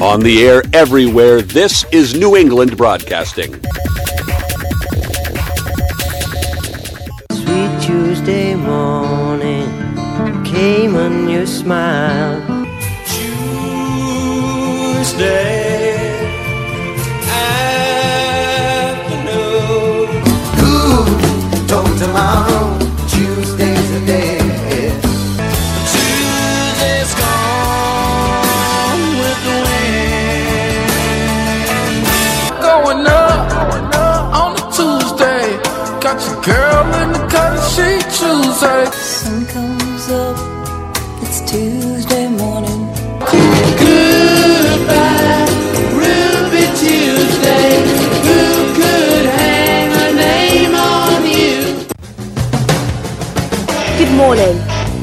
On the air everywhere, this is New England Broadcasting. Sweet Tuesday morning came on your smile. Tuesday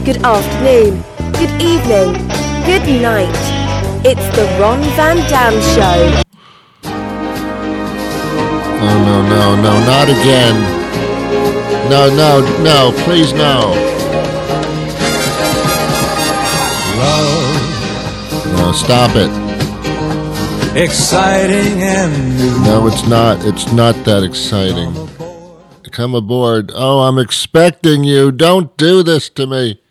good afternoon, good evening, good night. It's the Ron Van Dam Show. Oh, no, no, no, not again. No, no, no, please no. No, stop it. Exciting and new. No, it's not. It's not that exciting. Come aboard. Oh, I'm expecting you. Don't do this to me.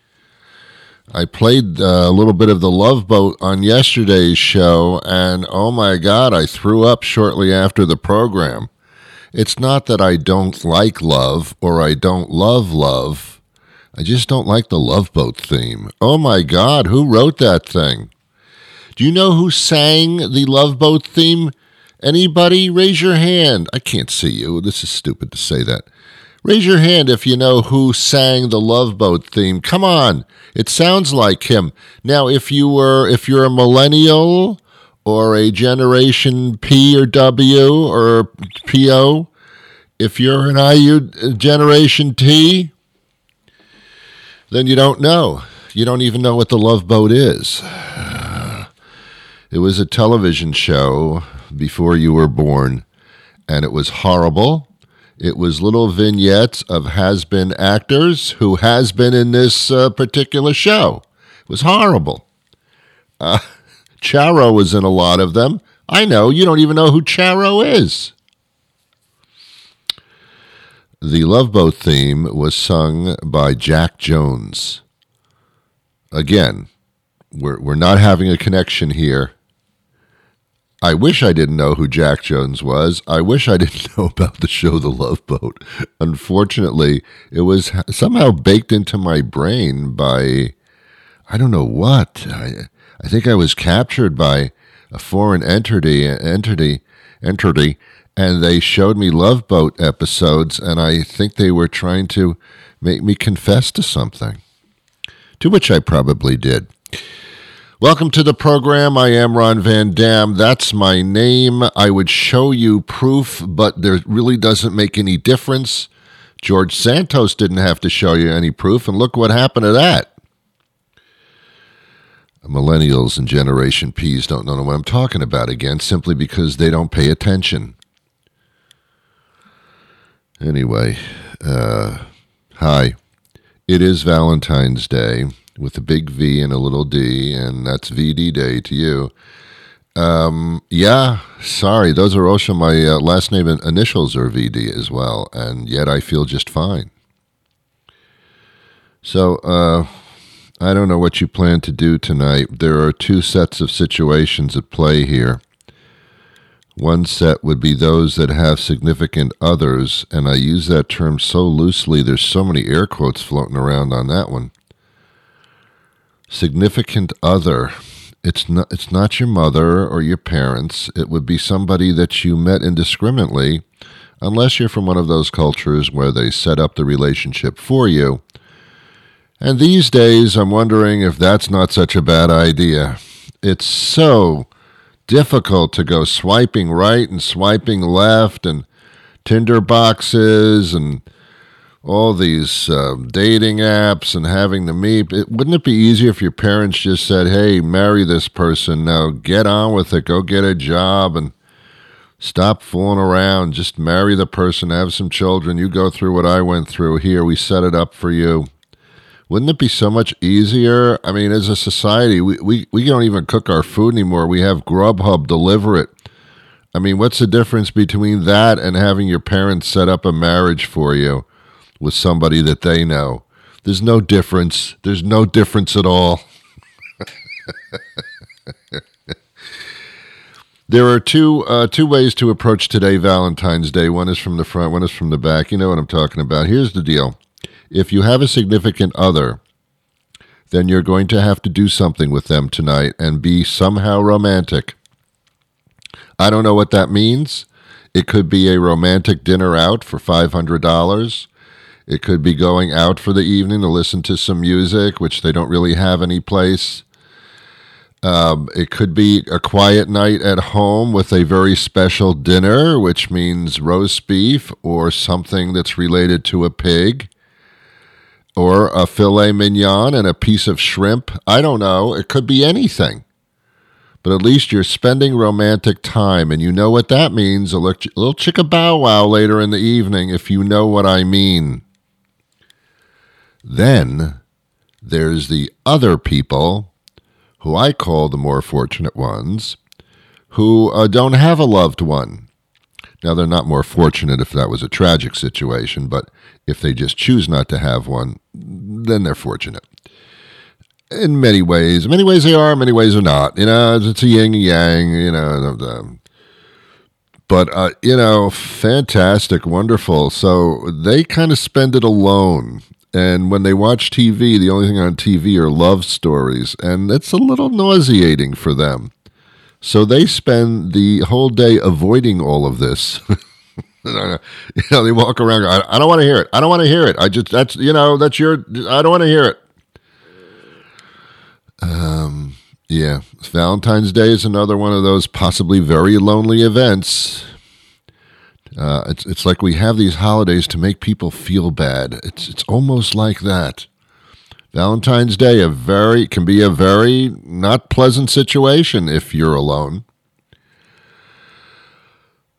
I played uh, a little bit of the Love Boat on yesterday's show, and oh my God, I threw up shortly after the program. It's not that I don't like love or I don't love love. I just don't like the Love Boat theme. Oh my God, who wrote that thing? Do you know who sang the Love Boat theme? Anybody? Raise your hand. I can't see you. This is stupid to say that. Raise your hand if you know who sang the Love Boat theme. Come on. It sounds like him. Now, if you were if you're a millennial or a generation P or W or PO, if you're an IU uh, generation T, then you don't know. You don't even know what the Love Boat is. It was a television show before you were born, and it was horrible. It was little vignettes of has been actors who has been in this uh, particular show. It was horrible. Uh, Charo was in a lot of them. I know, you don't even know who Charo is. The Love Boat theme was sung by Jack Jones. Again, we're, we're not having a connection here. I wish I didn't know who Jack Jones was. I wish I didn't know about the show The Love Boat. Unfortunately, it was somehow baked into my brain by I don't know what. I I think I was captured by a foreign entity entity entity and they showed me Love Boat episodes and I think they were trying to make me confess to something. To which I probably did. Welcome to the program. I am Ron Van Dam. That's my name. I would show you proof, but there really doesn't make any difference. George Santos didn't have to show you any proof, and look what happened to that. Millennials and Generation Ps don't know what I'm talking about again, simply because they don't pay attention. Anyway, uh, hi. It is Valentine's Day with a big V and a little d, and that's VD Day to you. Um, yeah, sorry, those are also my uh, last name and initials are VD as well, and yet I feel just fine. So, uh, I don't know what you plan to do tonight. There are two sets of situations at play here. One set would be those that have significant others, and I use that term so loosely, there's so many air quotes floating around on that one significant other. It's not it's not your mother or your parents. It would be somebody that you met indiscriminately, unless you're from one of those cultures where they set up the relationship for you. And these days I'm wondering if that's not such a bad idea. It's so difficult to go swiping right and swiping left and Tinder boxes and all these uh, dating apps and having to meet. It, wouldn't it be easier if your parents just said, "Hey, marry this person now, get on with it, go get a job, and stop fooling around. Just marry the person, have some children. You go through what I went through. Here, we set it up for you. Wouldn't it be so much easier? I mean, as a society, we, we, we don't even cook our food anymore. We have Grubhub deliver it. I mean, what's the difference between that and having your parents set up a marriage for you with somebody that they know? There's no difference. There's no difference at all. There are two uh, two ways to approach today Valentine's Day. One is from the front, one is from the back. You know what I'm talking about. Here's the deal: if you have a significant other, then you're going to have to do something with them tonight and be somehow romantic. I don't know what that means. It could be a romantic dinner out for five hundred dollars. It could be going out for the evening to listen to some music, which they don't really have any place. Um, it could be a quiet night at home with a very special dinner, which means roast beef or something that's related to a pig, or a filet mignon and a piece of shrimp. I don't know. It could be anything. But at least you're spending romantic time, and you know what that means a little, chicka bow wow later in the evening, if you know what I mean. Then there's the other people who I call the more fortunate ones, who uh, don't have a loved one. Now, they're not more fortunate if that was a tragic situation, but if they just choose not to have one, then they're fortunate. In many ways, in many ways they are, in many ways they're not. You know, it's a yin and yang. You know, but uh, you know, fantastic, wonderful. So they kind of spend it alone and when they watch TV, the only thing on TV are love stories, and it's a little nauseating for them. So they spend the whole day avoiding all of this. you know, they walk around. I, I don't want to hear it. I don't want to hear it. I just that's you know that's your. I don't want to hear it. Um. Yeah, Valentine's Day is another one of those possibly very lonely events. Uh, it's it's like we have these holidays to make people feel bad. It's it's almost like that. Valentine's Day a very can be a very not pleasant situation if you're alone.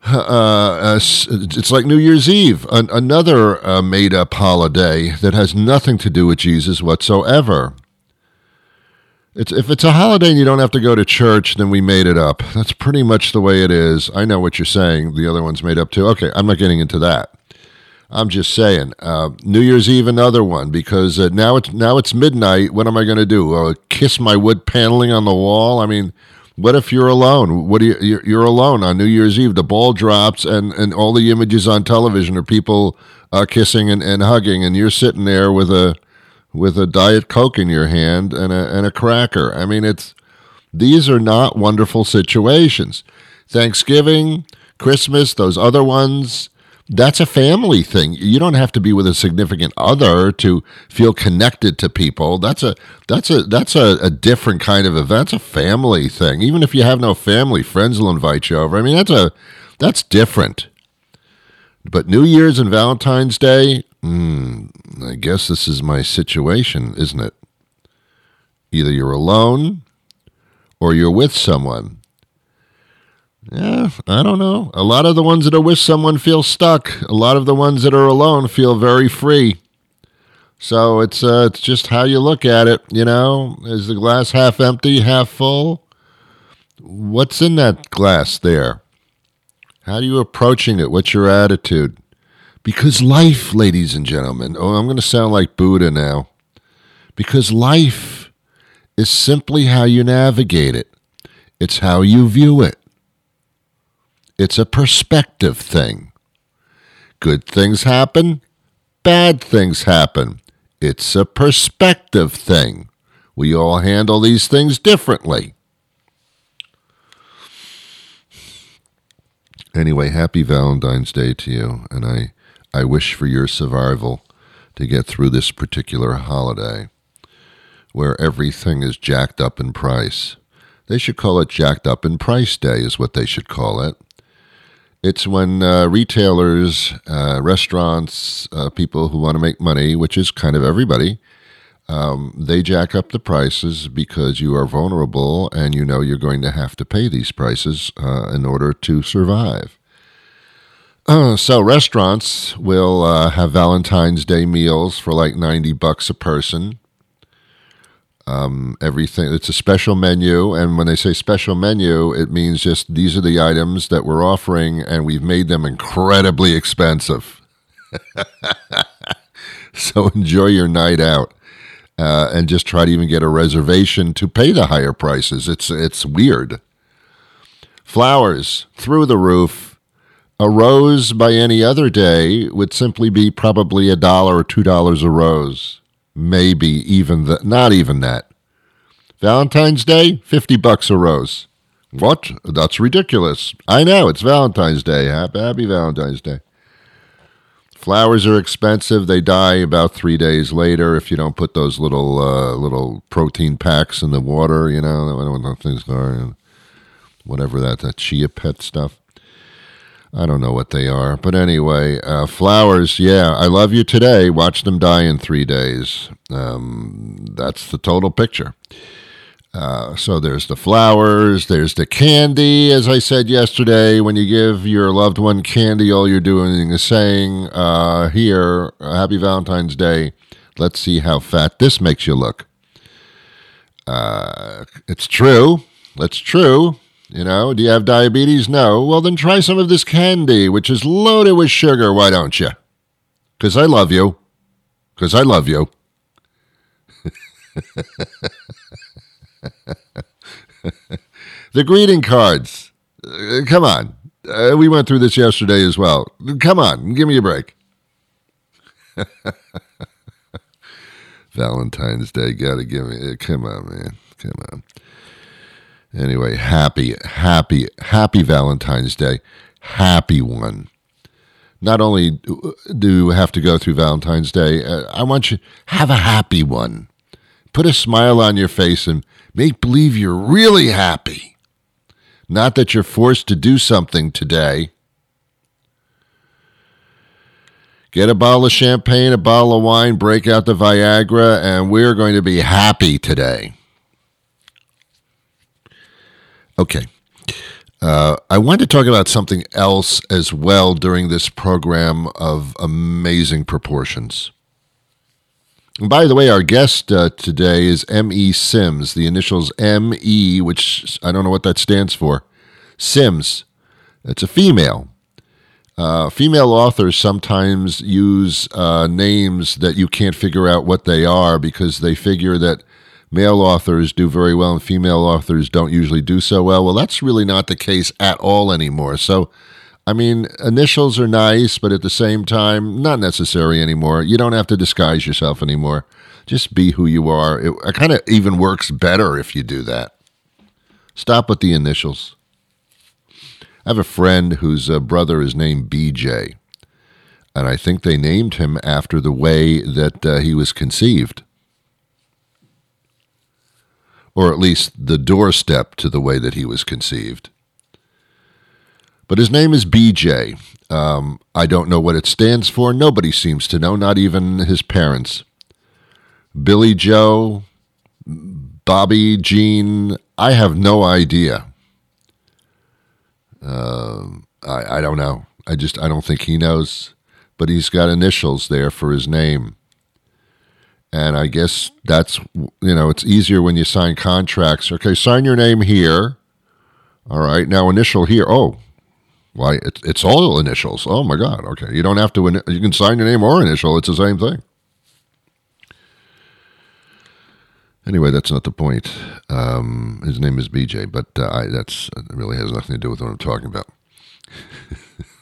Uh, it's like New Year's Eve, an, another uh, made up holiday that has nothing to do with Jesus whatsoever. It's if it's a holiday and you don't have to go to church, then we made it up. That's pretty much the way it is. I know what you're saying. The other one's made up too. Okay, I'm not getting into that. I'm just saying. Uh, New Year's Eve, another one because uh, now it's now it's midnight. What am I going to do? Uh, kiss my wood paneling on the wall? I mean, what if you're alone? What do you? You're alone on New Year's Eve. The ball drops, and and all the images on television are people uh, kissing and, and hugging, and you're sitting there with a with a diet coke in your hand and a and a cracker. I mean, it's these are not wonderful situations. Thanksgiving, Christmas, those other ones, that's a family thing. You don't have to be with a significant other to feel connected to people. That's a that's a that's a, a different kind of event. That's a family thing. Even if you have no family, friends will invite you over. I mean, that's a that's different. But New Year's and Valentine's Day, mm, I guess this is my situation, isn't it? Either you're alone or you're with someone. Yeah, I don't know. A lot of the ones that are with someone feel stuck. A lot of the ones that are alone feel very free. So it's uh, it's just how you look at it. You know, is the glass half empty, half full? What's in that glass there? How are you approaching it? What's your attitude? Because life, ladies and gentlemen, oh, I'm going to sound like Buddha now. Because life is simply how you navigate it, it's how you view it. It's a perspective thing. Good things happen, bad things happen. It's a perspective thing. We all handle these things differently. Anyway, happy Valentine's Day to you, and I, I wish for your survival to get through this particular holiday where everything is jacked up in price. They should call it Jacked Up in Price Day, is what they should call it. It's when uh, retailers, uh, restaurants, uh, people who want to make money, which is kind of everybody, um, they jack up the prices because you are vulnerable and you know you're going to have to pay these prices uh, in order to survive. so restaurants will uh, have Valentine's Day meals for like ninety bucks a person. Um, everything it's a special menu, and when they say special menu, it means just these are the items that we're offering, and we've made them incredibly expensive. so enjoy your night out, uh, and just try to even get a reservation to pay the higher prices. It's it's weird. Flowers through the roof. A rose by any other day would simply be probably a dollar or two dollars a rose. Maybe even that, not even that. Valentine's Day, 50 bucks a rose. What? That's ridiculous. I know, it's Valentine's Day. Happy, happy Valentine's Day. Flowers are expensive. They die about three days later if you don't put those little uh, little protein packs in the water. You know, I don't know things are. Whatever that that chia pet stuff. I don't know what they are, but anyway, uh, flowers. Yeah, I love you today. Watch them die in three days. Um, that's the total picture. Uh, so there's the flowers, there's the candy. As I said yesterday, when you give your loved one candy, all you're doing is saying, uh, "Here, Happy Valentine's Day. Let's see how fat this makes you look." Uh, it's true. It's true. You know, do you have diabetes? No. Well, then try some of this candy, which is loaded with sugar. Why don't you? Because I love you. Because I love you. the greeting cards. Uh, come on. Uh, we went through this yesterday as well. Come on, give me a break. Valentine's Day, gotta give me. Uh, come on, man. Come on. Anyway, happy, happy, happy Valentine's Day. Happy one. Not only do you have to go through Valentine's Day, uh, I want you have a happy one. Put a smile on your face and make believe you're really happy. Not that you're forced to do something today. Get a bottle of champagne, a bottle of wine, break out the Viagra, and we're going to be happy today. Okay. Uh, I want to talk about something else as well during this program of amazing proportions. And by the way, our guest uh, today is M.E. Sims, the initials M.E., which I don't know what that stands for. Sims. It's a female. Uh, female authors sometimes use uh, names that you can't figure out what they are because they figure that male authors do very well and female authors don't usually do so well. Well, that's really not the case at all anymore. So, I mean, initials are nice, but at the same time, not necessary anymore. You don't have to disguise yourself anymore. Just be who you are. It, it kind of even works better if you do that. Stop with the initials. I have a friend whose uh, brother is named BJ, and I think they named him after the way that uh, he was conceived or at least the doorstep to the way that he was conceived. But his name is BJ. Um, I don't know what it stands for. Nobody seems to know, not even his parents. Billy Joe, Bobby, Jean, I have no idea. Uh, I, I don't know. I just, I don't think he knows. But he's got initials there for his name. And I guess that's, you know, it's easier when you sign contracts. Okay, sign your name here. All right, now initial here. Oh, why, it's, it's all initials. Oh, my God. Okay, you don't have to, you can sign your name or initial. It's the same thing. Anyway, that's not the point. Um, his name is BJ, but uh, I, that's that really has nothing to do with what I'm talking about.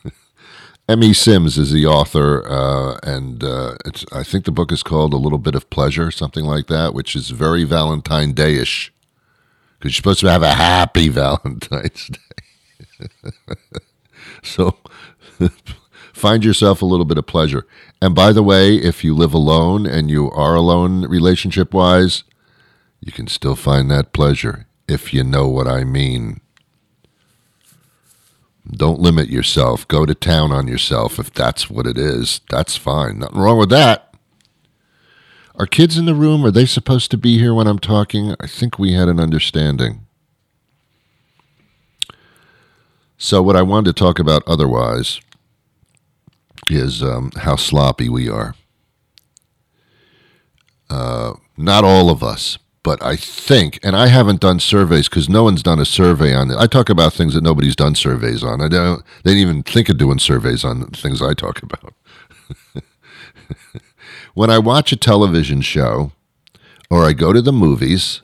M.E. Sims is the author, uh, and uh, I think the book is called A Little Bit of Pleasure, something like that, which is very Valentine Day ish. Because you're supposed to have a happy Valentine's Day. so find yourself a little bit of pleasure. And by the way, if you live alone and you are alone relationship wise, you can still find that pleasure if you know what I mean. Don't limit yourself. Go to town on yourself if that's what it is. That's fine. Nothing wrong with that. Are kids in the room? Are they supposed to be here when I'm talking? I think we had an understanding. So, what I wanted to talk about otherwise is um, how sloppy we are. Uh, not all of us, but I think, and I haven't done surveys because no one's done a survey on it. I talk about things that nobody's done surveys on. I don't. They didn't even think of doing surveys on the things I talk about. when I watch a television show, or I go to the movies,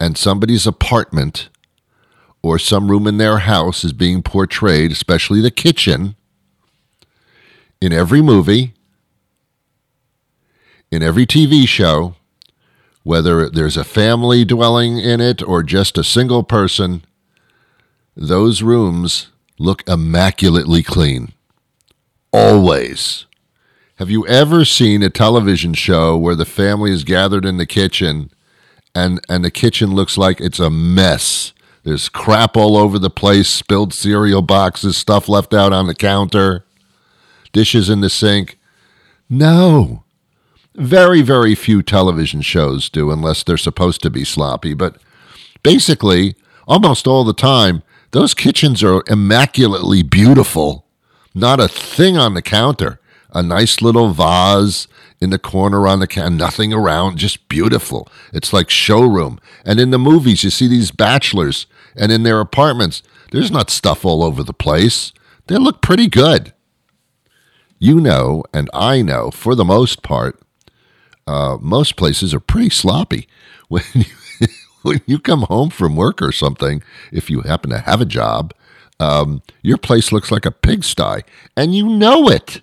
and somebody's apartment or some room in their house is being portrayed, especially the kitchen, in every movie, in every TV show, whether there's a family dwelling in it or just a single person, those rooms look immaculately clean. Always. Have you ever seen a television show where the family is gathered in the kitchen and, and the kitchen looks like it's a mess? There's crap all over the place, spilled cereal boxes, stuff left out on the counter, dishes in the sink. No. Very, very few television shows do unless they're supposed to be sloppy. But basically, almost all the time, those kitchens are immaculately beautiful. Not a thing on the counter. A nice little vase in the corner on the can, nothing around, just beautiful. It's like showroom. And in the movies, you see these bachelors, and in their apartments, there's not stuff all over the place. They look pretty good. You know, and I know, for the most part, uh, most places are pretty sloppy. When you, when you come home from work or something, if you happen to have a job, um, your place looks like a pigsty, and you know it.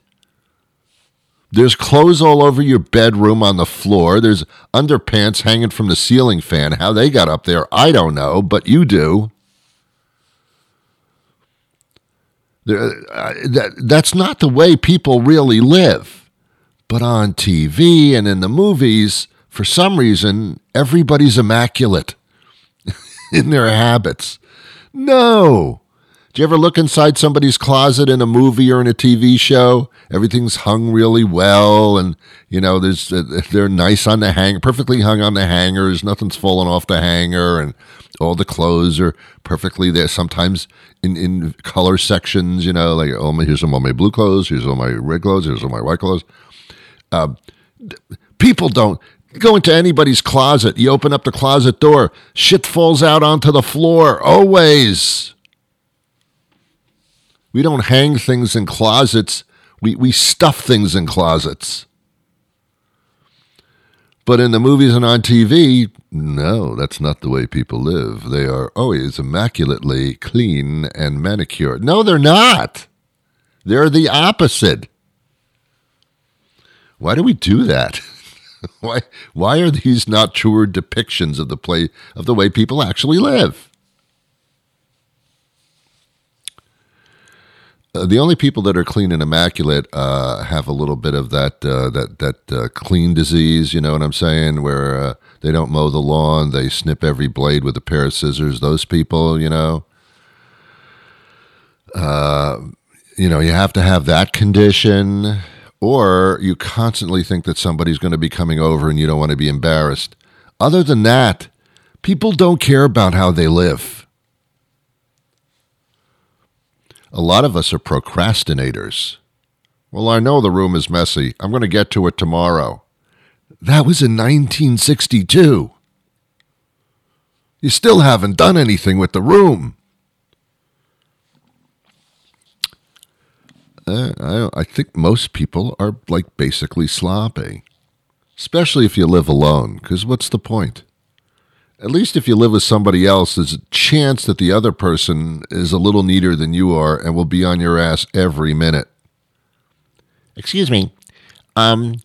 There's clothes all over your bedroom on the floor. There's underpants hanging from the ceiling fan. How they got up there, I don't know, but you do. There, uh, that, that's not the way people really live. But on TV and in the movies, for some reason, everybody's immaculate in their habits. No. Do you ever look inside somebody's closet in a movie or in a TV show? Everything's hung really well, and you know, there's uh, they're nice on the hang, perfectly hung on the hangers. Nothing's fallen off the hanger, and all the clothes are perfectly there. Sometimes in, in color sections, you know, like oh, my, here's all my blue clothes, here's all my red clothes, here's all my white clothes. Uh, people don't go into anybody's closet. You open up the closet door, shit falls out onto the floor. Always. We don't hang things in closets. We, we stuff things in closets. But in the movies and on TV, no, that's not the way people live. They are always immaculately clean and manicured. No, they're not. They're the opposite. Why do we do that? why why are these not truer depictions of the play of the way people actually live? Uh, the only people that are clean and immaculate uh, have a little bit of that uh, that that uh, clean disease. You know what I'm saying? Where uh, they don't mow the lawn, they snip every blade with a pair of scissors. Those people, you know, uh, you know, you have to have that condition, or you constantly think that somebody's going to be coming over, and you don't want to be embarrassed. Other than that, people don't care about how they live. A lot of us are procrastinators. Well, I know the room is messy. I'm going to get to it tomorrow. That was in 1962. You still haven't done anything with the room. I, I think most people are like basically sloppy, especially if you live alone, because what's the point? at least if you live with somebody else, there's a chance that the other person is a little neater than you are and will be on your ass every minute. Excuse me. Um,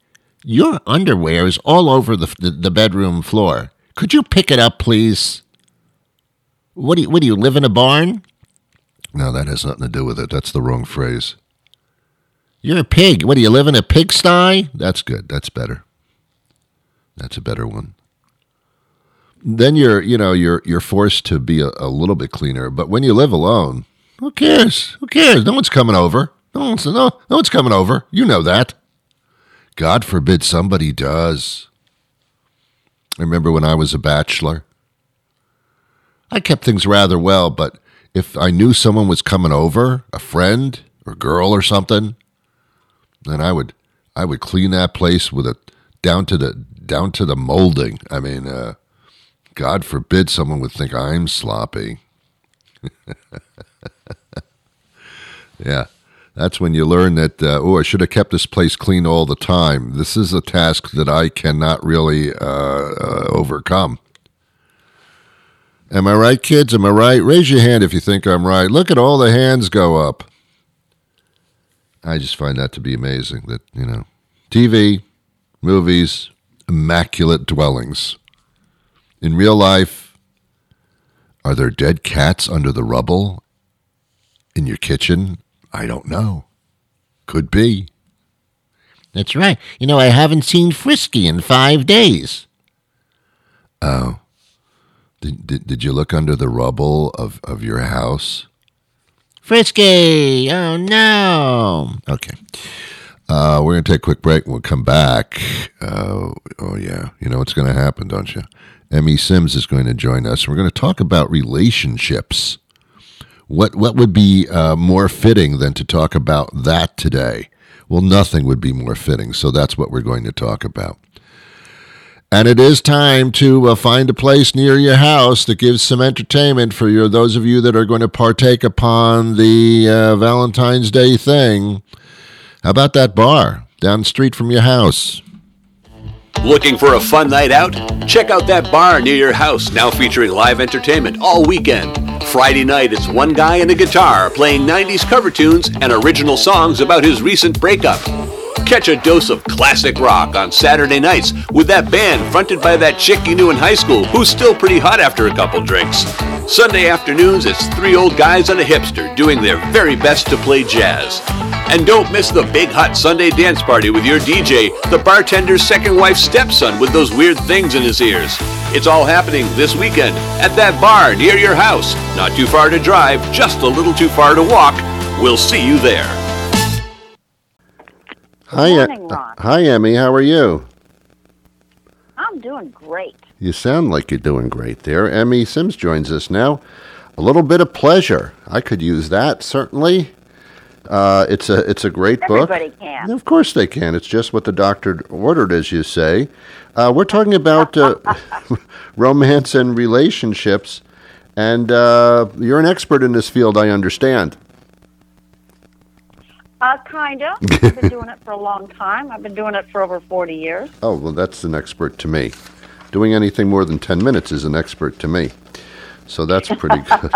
your underwear is all over the, the, the bedroom floor. Could you pick it up, please? What do you, what do you live in a barn? No, that has nothing to do with it. That's the wrong phrase. You're a pig. What do you live in a pigsty? That's good. That's better. That's a better one then you're you know you're you're forced to be a, a, little bit cleaner. But when you live alone, who cares? Who cares? No one's coming over. No one's no, no one's coming over. You know that. God forbid somebody does. I remember when I was a bachelor. I kept things rather well, but if I knew someone was coming over, a friend or girl or something, and I would I would clean that place with a down to the down to the molding. I mean, uh, God forbid someone would think I'm sloppy. yeah, that's when you learn that. Uh, oh, I should have kept this place clean all the time. This is a task that I cannot really uh, uh, overcome. Am I right, kids? Am I right? Raise your hand if you think I'm right. Look at all the hands go up. I just find that to be amazing that, you know, TV, movies, immaculate dwellings. In real life, are there dead cats under the rubble in your kitchen? I don't know. Could be. That's right. You know, I haven't seen Frisky in five days. Oh. Did, did, did you look under the rubble of, of your house? Frisky! Oh no! Okay. Uh, we're to take a quick break and we'll come back. Uh, oh, yeah. You know what's to happen, don't you? Emmy Sims is going to join us. We're going to talk about relationships. What, what would be uh, more fitting than to talk about that today? Well, nothing would be more fitting. So that's what we're going to talk about. And it is time to uh, find a place near your house that gives some entertainment for your those of you that are going to partake upon the uh, Valentine's Day thing. How about that bar down the street from your house? Looking for a fun night out? Check out that bar near your house, now featuring live entertainment all weekend. Friday night, it's one guy and a guitar playing 90s cover tunes and original songs about his recent breakup. Catch a dose of classic rock on Saturday nights with that band fronted by that chick you knew in high school who's still pretty hot after a couple drinks. Sunday afternoons, it's three old guys and a hipster doing their very best to play jazz. And don't miss the big hot Sunday dance party with your DJ, the bartender's second wife's stepson with those weird things in his ears. It's all happening this weekend at that bar near your house. Not too far to drive, just a little too far to walk. We'll see you there. Hi, morning, Ron. hi, Emmy. How are you? I'm doing great. You sound like you're doing great there. Emmy Sims joins us now. A little bit of pleasure. I could use that certainly. Uh, it's a it's a great book. Everybody can. Of course they can. It's just what the doctor ordered, as you say. Uh, we're talking about uh, romance and relationships, and uh, you're an expert in this field, I understand. Uh, kind of. I've been doing it for a long time. I've been doing it for over 40 years. Oh well, that's an expert to me. Doing anything more than ten minutes is an expert to me. So that's pretty good.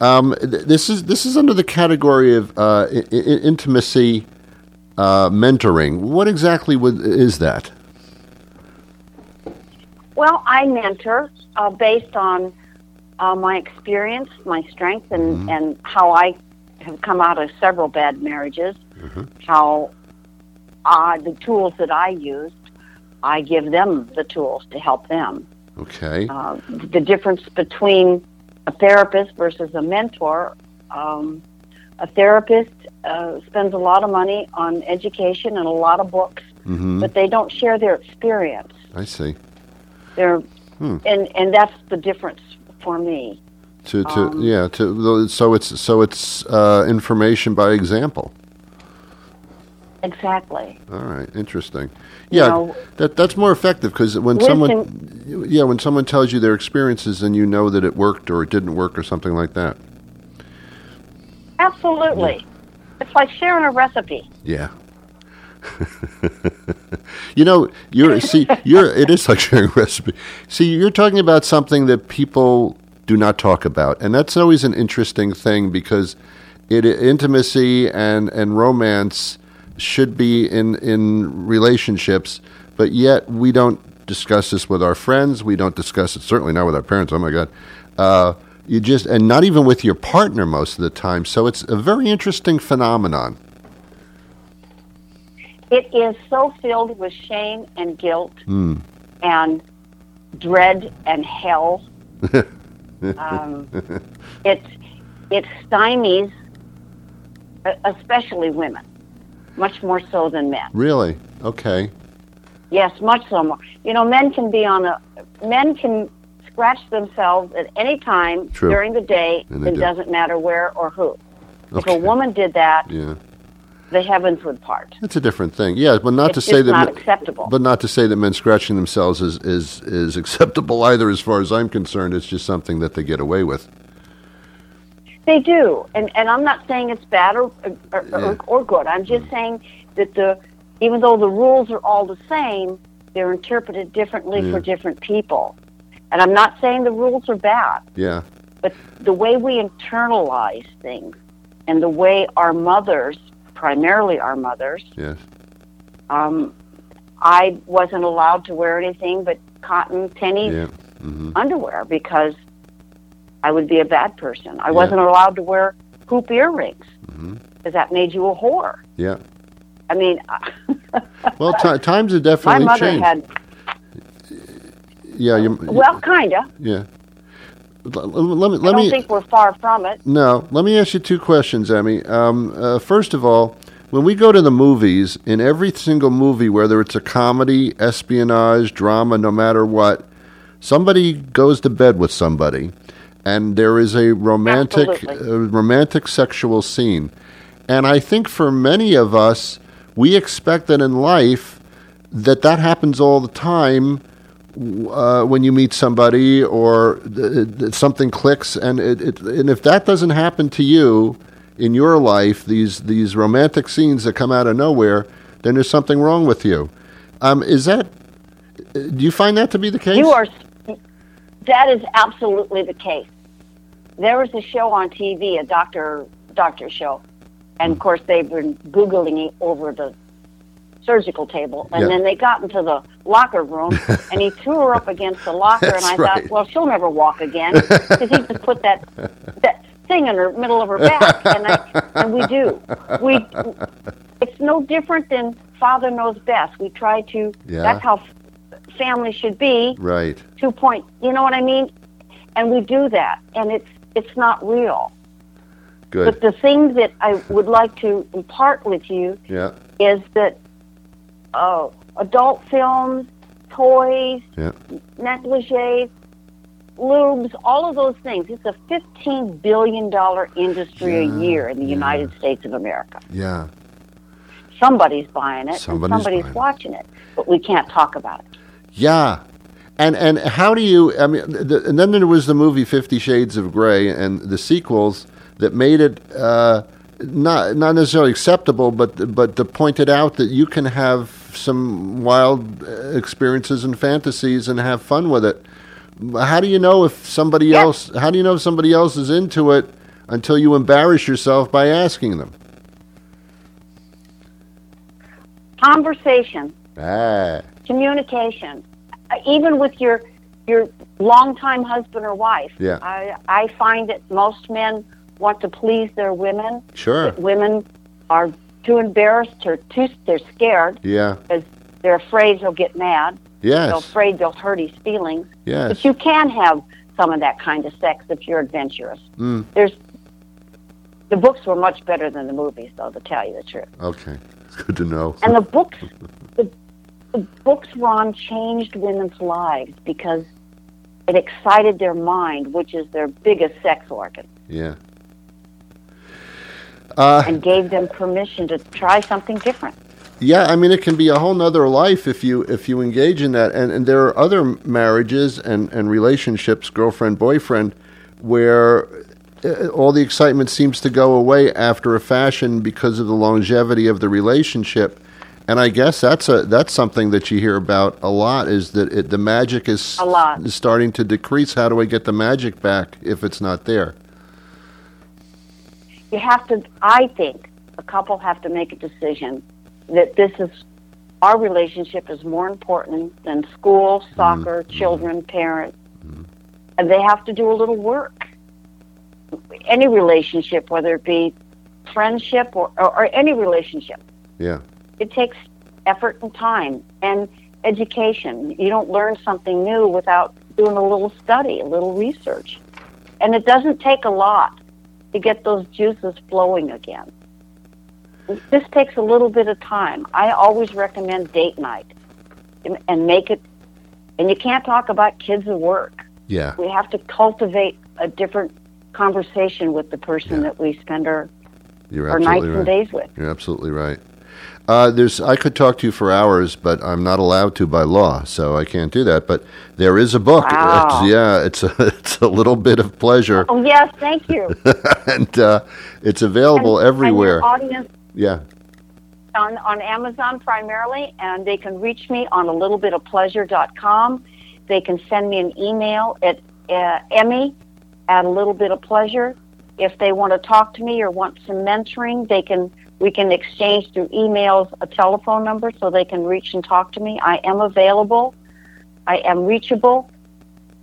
um, th- this is this is under the category of uh, I- I- intimacy uh, mentoring. What exactly would, is that? Well, I mentor uh, based on uh, my experience, my strength, and, and how I have come out of several bad marriages. How uh, the tools that I used, I give them the tools to help them. Okay. Uh, the difference between a therapist versus a mentor. Um, a therapist uh, spends a lot of money on education and a lot of books, hmm but they don't share their experience. I see. They're, Hmm. and and that's the difference for me. To to Um, yeah to so it's so it's uh, information by example. Exactly. All right, interesting. You Yeah, know- that that's more effective because when Wisdom- someone, yeah, when someone tells you their experiences, then you know that it worked or it didn't work or something like that. Absolutely. It's like sharing a recipe. Yeah. you know, you're see, you're it is like sharing a recipe. See, you're talking about something that people do not talk about, and that's always an interesting thing because it intimacy and and romance should be in in relationships, but yet we don't discuss this with our friends. We don't discuss it certainly not with our parents. Oh my God. Uh, you just and not even with your partner most of the time. So it's a very interesting phenomenon. It is so filled with shame and guilt Hmm. and dread and hell. um, it it stymies, e- especially women, much more so than men. Really? Okay. Yes, much so more. You know, men can be on a men can scratch themselves at any time True. during the day. And It do. doesn't matter where or who. If a woman did that, Yeah. The heavens would part. That's a different thing. Yeah, but not to say that. not men- acceptable. But not to say that men scratching themselves is, is is acceptable either, as far as I'm concerned. It's just something that they get away with. They do, and and I'm not saying it's bad or or, Yeah. or, or good. I'm just mm. saying that the even though the rules are all the same, they're interpreted differently Yeah. for different people. And I'm not saying the rules are bad, Yeah, but the way we internalize things and the way our mothers, primarily our mothers, yes, um, I wasn't allowed to wear anything but cotton pennies yeah, hmm underwear because I would be a bad person. I wasn't allowed to wear hoop earrings Mm-hmm. because that made you a whore. yeah. I mean, Well, ti times have definitely changed. my mother changed. had yeah, you, well, kinda. yeah. L- l- Let me I don't me think we're far from it. No, let me ask you two questions, Emmy. Um, uh, first of all, when we go to the movies, in every single movie, whether it's a comedy, espionage, drama, no matter what, somebody goes to bed with somebody, and there is a romantic, uh, romantic sexual scene. And I think for many of us, we expect that in life that that happens all the time uh, when you meet somebody or th- th- something clicks and it, it and if that doesn't happen to you in your life these these romantic scenes that come out of nowhere then there's something wrong with you um, is that do you find that to be the case You are. That is absolutely the case. There was a show on TV, a doctor doctor show, and of course they've been googling it over the surgical table, and Yeah. then they got into the locker room, and he threw her up against the locker, and I right. thought, well, she'll never walk again because he just put that that thing in her middle of her back, and I, and we do. We it's no different than father knows best. We try to. Yeah. That's how family should be right two point you know what i mean and we do that and it's it's not real good but the thing that i would like to impart with you yeah is that uh, adult films toys yeah negligees lubes all of those things it's a 15 billion dollar industry Yeah, a year in the yeah. united states of america yeah somebody's buying it Somebody's somebody's buying it. watching it but we can't talk about it Yeah, and and how do you? I mean, the, and then there was the movie Fifty Shades of Grey and the sequels that made it uh, not not necessarily acceptable, but but to point it out that you can have some wild uh, experiences and fantasies and have fun with it. How do you know if somebody Yeah. else? How do you know if somebody else is into it until you embarrass yourself by asking them? conversation Ah, communication, uh, even with your your longtime husband or wife. Yeah. I I find that most men want to please their women. sure. Women are too embarrassed or too they're scared Yeah. because they're afraid he'll get mad. Yeah. They're afraid they'll hurt his feelings. Yes. But you can have some of that kind of sex if you're adventurous. Mm. There's the books were much better than the movies, though, to tell you the truth. Okay. It's good to know. And the books, the, the books, Ron, changed women's lives because it excited their mind, which is their biggest sex organ, Yeah. Uh, and gave them permission to try something different. yeah, I mean, it can be a whole nother life if you if you engage in that. And, and there are other marriages and, and relationships, girlfriend boyfriend, where uh, all the excitement seems to go away after a fashion because of the longevity of the relationship. And I guess that's a that's something that you hear about a lot is that it, the magic is A lot. is starting to decrease. How do I get the magic back if it's not there? You have to, I think, a couple have to make a decision that this is our relationship is more important than school, soccer, mm-hmm. children, mm-hmm. parents, mm-hmm. and they have to do a little work. Any relationship, whether it be friendship or, or, or any relationship, Yeah. it takes effort and time and education. You don't learn something new without doing a little study, a little research. And it doesn't take a lot to get those juices flowing again. This takes a little bit of time. I always recommend date night and, make it, and you can't talk about kids and work. Yeah. We have to cultivate a different conversation with the person Yeah. that we spend our You're or nights right. and days with. You're absolutely right. Uh, there's, I could talk to you for hours, but I'm not allowed to by law, so I can't do that. But there is a book. Wow. It's- yeah, it's a, it's a little bit of pleasure, Oh yes, thank you. and uh, it's available And- everywhere. And audience yeah, on, on Amazon primarily, and they can reach me on a little bit of pleasure.com. They can send me an email at uh, Emmy at a little bit of pleasure. If they want to talk to me or want some mentoring, they can. We can exchange through emails a telephone number so they can reach and talk to me. I am available. I am reachable,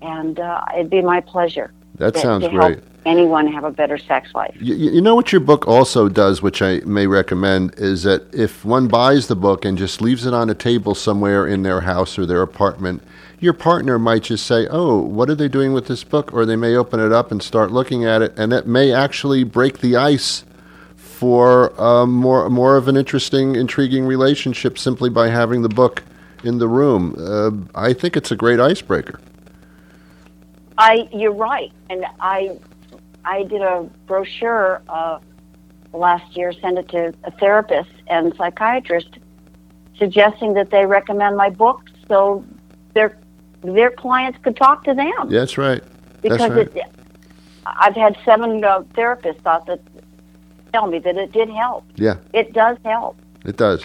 and uh, it'd be my pleasure. that to- sounds to great. help anyone have a better sex life. You, you know what your book also does, which I may recommend, is that if one buys the book and just leaves it on a table somewhere in their house or their apartment, your partner might just say, "Oh, what are they doing with this book?" Or they may open it up and start looking at it, and that may actually break the ice for um, more more of an interesting, intriguing relationship simply by having the book in the room. Uh, I think it's a great icebreaker. I you're right, and I I did a brochure uh, last year, sent it to a therapist and psychiatrist, suggesting that they recommend my book so their their clients could talk to them that's right. because that's right. it. I've had seven uh, therapists thought that tell me that it did help. Yeah. It does help. It does.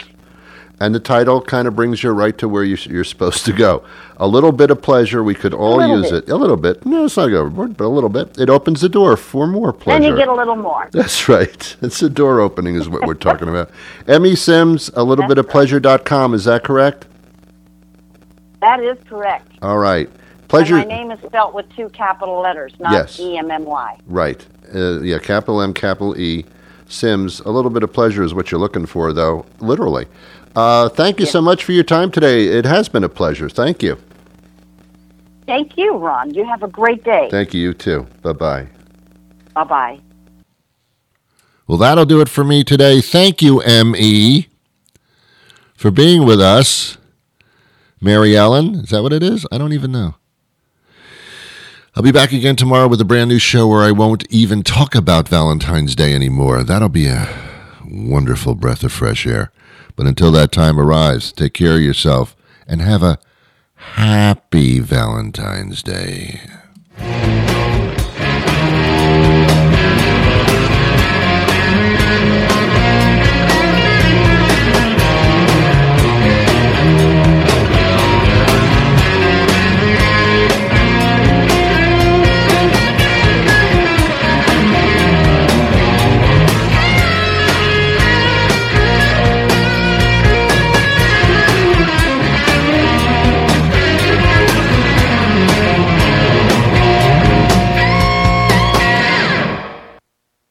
And the title kind of brings you right to where you, you're supposed to go. A little bit of pleasure, we could all use bit. it. A little bit. No, it's not overboard, but a little bit. It opens the door for more pleasure. Then you get a little more. That's right. It's a door opening, is what we're talking about. Emmy Sims, a little bit of That's pleasure.com. Is that correct? That is correct. All right. And Pleasure. my name is spelt with two capital letters, not Yes. E M M Y. Right. Uh, yeah, capital M, capital E. Sims. A little bit of pleasure is what you're looking for, though, literally. Uh, thank you so much for your time today. It has been a pleasure. Thank you. Thank you, Ron. You have a great day. Thank you, you too. Bye bye. Bye bye. Well, that'll do it for me today. Thank you, M.E., for being with us. Mary Ellen, is that what it is? I don't even know. I'll be back again tomorrow with a brand new show where I won't even talk about Valentine's Day anymore. That'll be a wonderful breath of fresh air. But until that time arrives, take care of yourself and have a happy Valentine's Day.